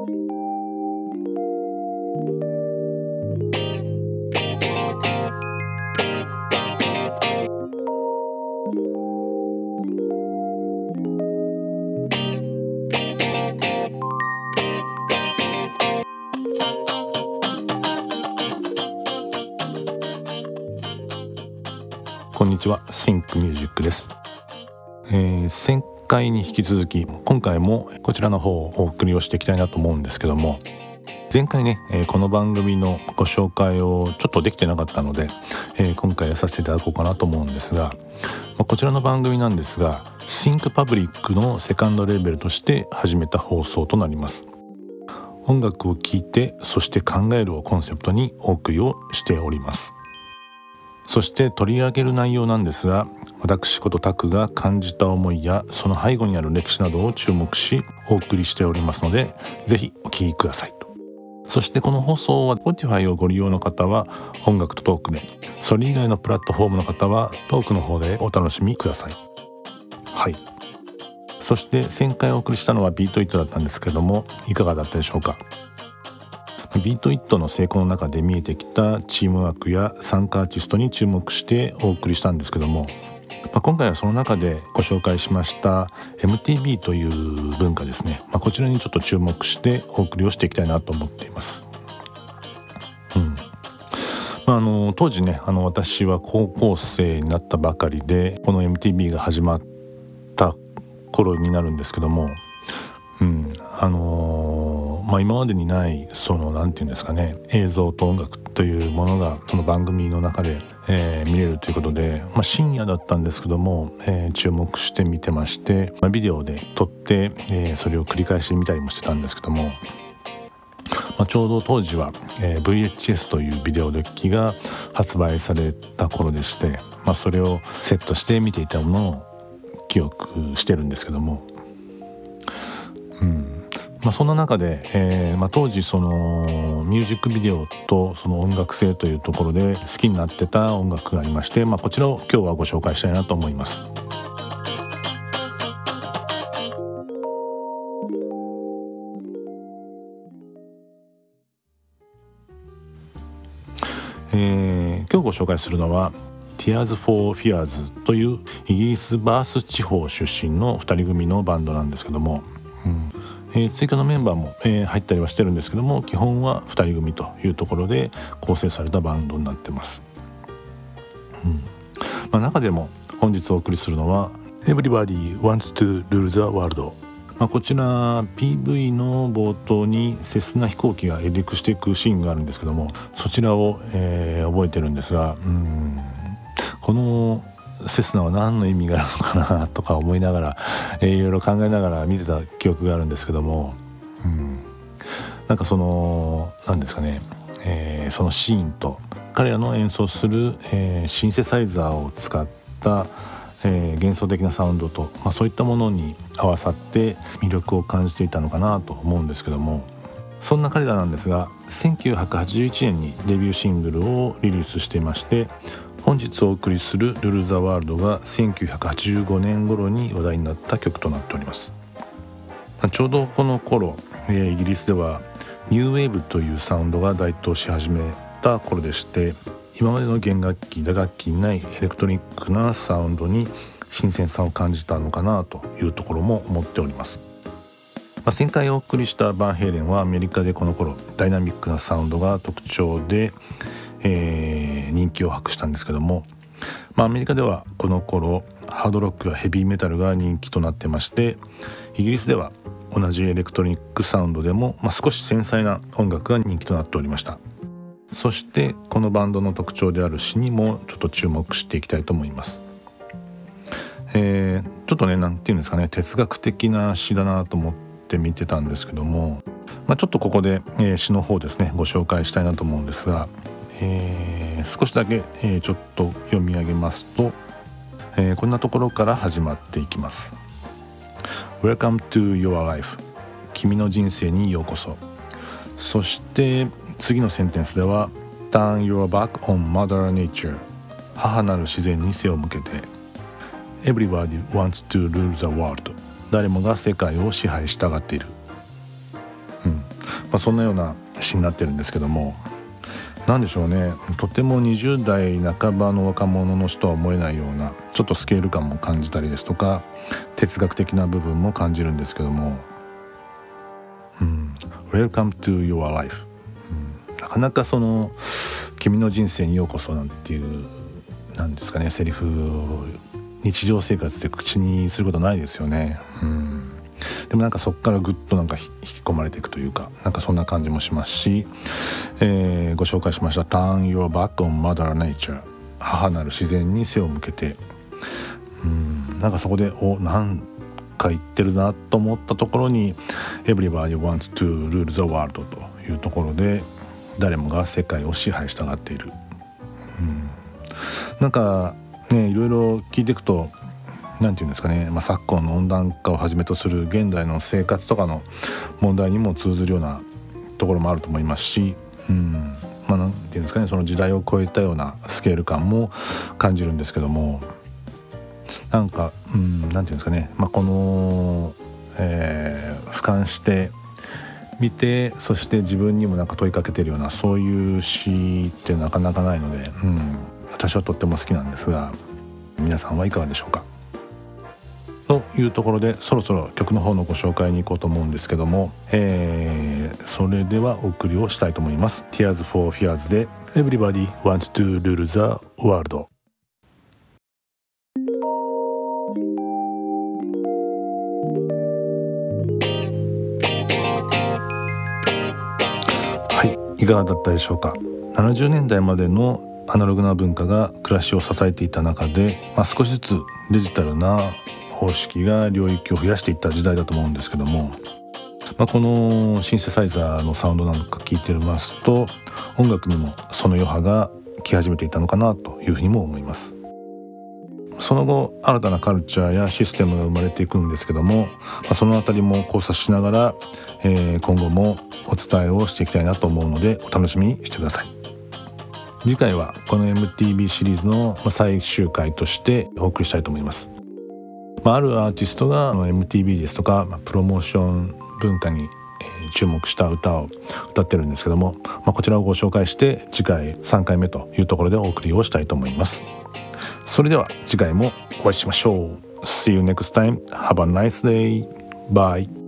こんにちは。シンクミュージックです、えー、前回に引き続き今回もこちらの方をお送りをしていきたいなと思うんですけども前回ね、え、この番組のご紹介をちょっとできてなかったので、え、今回やさせていただこうかなと思うんですが、ま、こちらの番組なんですが Think Public のセカンドレーベルとして始めた放送となります。音楽を聴いてそして考えるをコンセプトにお送りをしております。そして取り上げる内容なんですが私ことタクが感じた思いやその背後にある歴史などを注目しお送りしておりますのでぜひお聴きください。とそしてこの放送は Spotify をご利用の方は音楽とトークでそれ以外のプラットフォームの方はトークの方でお楽しみください。はい。そして前回お送りしたのはビートイットだったんですけどもいかがだったでしょうか？ビートイットの成功の中で見えてきたチームワークや参加アーティストに注目してお送りしたんですけども、まあ、今回はその中でご紹介しました MTV という文化ですね、まあ、こちらにちょっと注目してお送りをしていきたいなと思っています。うん。まあ、あの当時ねあの私は高校生になったばかりでこの MTV が始まった頃になるんですけども、うん、あのー、まあ、今までにないその何て言うんですかね映像と音楽というものがその番組の中で、えー、見れるということで、まあ、深夜だったんですけども、えー、注目して見てまして、まあ、ビデオで撮って、えそれを繰り返し見たりもしてたんですけども。まあ、ちょうど当時は、え VHS というビデオデッキが発売された頃でして、まあ、それをセットして見ていたものを記憶してるんですけども、うんまあ、そんな中で、えーまあ、当時そのミュージックビデオとその音楽性というところで好きになってた音楽がありまして、まあ、こちらを今日はご紹介したいなと思います。えー、今日ご紹介するのは Tears for Fears というイギリスバース地方出身の2人組のバンドなんですけども、うんえー、追加のメンバーも、えー、入ったりはしてるんですけども基本は2人組というところで構成されたバンドになってます、うん。まあ、中でも本日お送りするのは「Everybody Wants to Rule the World」まあ、こちら PV の冒頭にセスナ飛行機が離陸していくシーンがあるんですけどもそちらを、えー、覚えてるんですがうん。このセスナは何の意味があるのかなとか思いながら、えー、いろいろ考えながら見てた記憶があるんですけども、うん、なんかその何ですかね、えー、そのシーンと彼らの演奏する、えー、シンセサイザーを使った、えー、幻想的なサウンドと、まあ、そういったものに合わさって魅力を感じていたのかなと思うんですけどもそんな彼らなんですが1981年にデビューシングルをリリースしていまして本日お送りする「ルル・ザ・ワールド」が1985年頃に話題になった曲となっております。ちょうどこの頃、イギリスではニューウェーブというサウンドが台頭し始めた頃でして今までの弦楽器打楽器にないエレクトリックなサウンドに新鮮さを感じたのかなというところも思っております、まあ、前回お送りしたバンヘイレンはアメリカでこの頃ダイナミックなサウンドが特徴でえー、人気を博したんですけども、まあ、アメリカではこの頃ハードロックやヘビーメタルが人気となってましてイギリスでは同じエレクトロニックサウンドでも、まあ、少し繊細な音楽が人気となっておりました。そしてこのバンドの特徴である詩にもちょっと注目していきたいと思います。えー、ちょっとね何て言うんですかね哲学的な詩だなと思って見てたんですけども、まあ、ちょっとここで、えー、詩の方ですねご紹介したいなと思うんですがえー、少しだけ、えー、ちょっと読み上げますと、えー、こんなところから始まっていきます。Welcome to your life. 君の人生にようこそ。そして次のセンテンスでは Turn your back on mother nature. 母なる自然に背を向けて。Everybody wants to rule the world. 誰もが世界を支配したがっている。うん。まあ、そんなような詩になってるんですけども何でしょうね。とても20代半ばの若者の人は思えないようなちょっとスケール感も感じたりですとか哲学的な部分も感じるんですけども「うん、Welcome to your life、うん」なかなかその「君の人生にようこそ」なんていうなんですかねセリフを。日常生活で口にすることないですよね。うん。でもなんかそこからぐっとなんか引き込まれていくというかなんかそんな感じもしますし、えー、ご紹介しました「Turn Your Back on Mother Nature」母なる自然に背を向けて。うんなんかそこでおなんか言ってるなと思ったところに「Everybody wants to rule the world」というところで誰もが世界を支配したがっている。うん。なんかねいろいろ聞いていくと何て言うんですかね、まあ、昨今の温暖化をはじめとする現代の生活とかの問題にも通ずるようなところもあると思いますし、うん。まあ、なんて言うんですかね。その時代を超えたようなスケール感も感じるんですけどもなんか、うん、なんて言うんですかね、まあ、この、えー、俯瞰して見てそして自分にもなんか問いかけてるようなそういう詩ってなかなかないので、うん、私はとっても好きなんですが皆さんはいかがでしょうか？というところでそろそろ曲の方のご紹介に行こうと思うんですけども、えー、それではお送りをしたいと思います。Tears for Fears で Everybody wants to rule the world はいいかがだったでしょうか？70年代までのアナログな文化が暮らしを支えていた中で、まあ、少しずつデジタルな方式が領域を増やしていった時代だと思うんですけども、まあ、このシンセサイザーのサウンドなんか聞いてますと音楽にもその余波が来始めていたのかなというふうにも思います。その後新たなカルチャーやシステムが生まれていくんですけども、ま、その辺りも交差しながら、えー、今後もお伝えをしていきたいなと思うのでお楽しみにしてください。次回はこの MTV シリーズの最終回としてお送りしたいと思います。まあ、あるアーティストが MTV ですとか、まあ、プロモーション文化に注目した歌を歌ってるんですけども、まあ、こちらをご紹介して次回3回目というところでお送りをしたいと思いますそれでは次回もお会いしましょう See you next time. Have a nice day. Bye.